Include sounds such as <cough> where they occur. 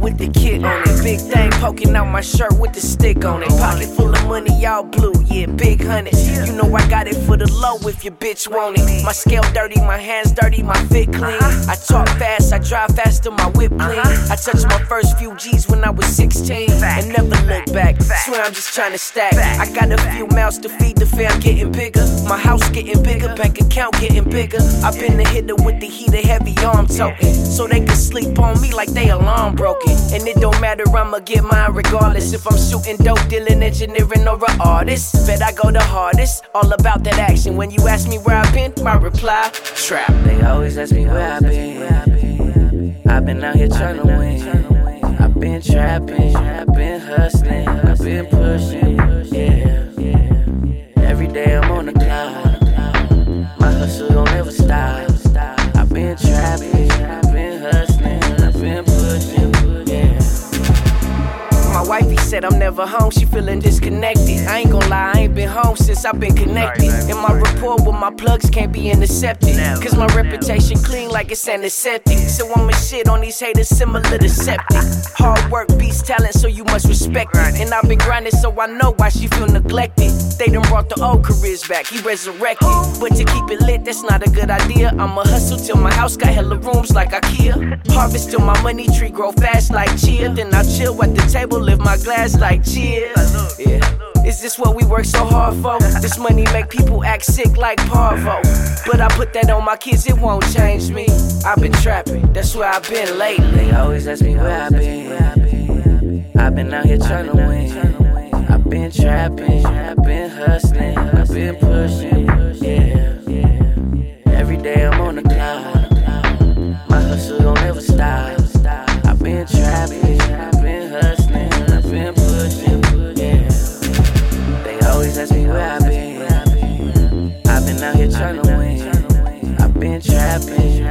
with the kit on it. Big thing poking out my shirt with the stick on it. Pocket full of money, all blue, yeah, big hundred. You know I got it for the low if your bitch want it. My scale dirty, my hands dirty, my fit clean. I talk fast, I drive faster, my whip clean. I touched my first few G's when I was 16 and never look back. Swear I'm just trying to stack. I got a few mouths to feed, the fam getting bigger. My house getting bigger, bank account getting bigger. I've been the hitter with the heater, heavy arm toting. So they can sleep on me like they alarm broken. And it don't matter, I'ma get mine regardless. If I'm shooting dope, dealing, engineering, or an artist. Bet I go the hardest. All about that action. When you ask me where I've been, my reply, trap. They always ask me where I've been. I've been out here trying to win. I've been trapping, I've been hustling, I've been pushing, yeah. Every day I'm on the clock. My hustle don't ever stop. Said I'm never home, she feeling disconnected. I ain't gon' lie, I ain't been home since I've been connected. And my rapport with my plugs can't be intercepted. Cause my reputation clean like it's antiseptic. So I'ma shit on these haters similar to septic. <laughs> Hard work beats talent, so you must respect it. And I've been grinding, so I know why she feel neglected. They done brought the old careers back, he resurrected. But to keep it lit, that's not a good idea. I'ma hustle till my house got hella rooms like IKEA. Harvest till my money tree grow fast like chia. Then I chill at the table, lift my glass like cheers. Yeah. Is this what we work so hard for? This money make people act sick like Parvo. But I put that on my kids, it won't change me. I've been trapping, that's where I've been lately. They always ask me where I've been. I've been out here trying to win. I've been trapping, I've been trapping, I've been hustling, I've been pushing. They always ask me where I've been. I've been out here trying win. I've been trapping,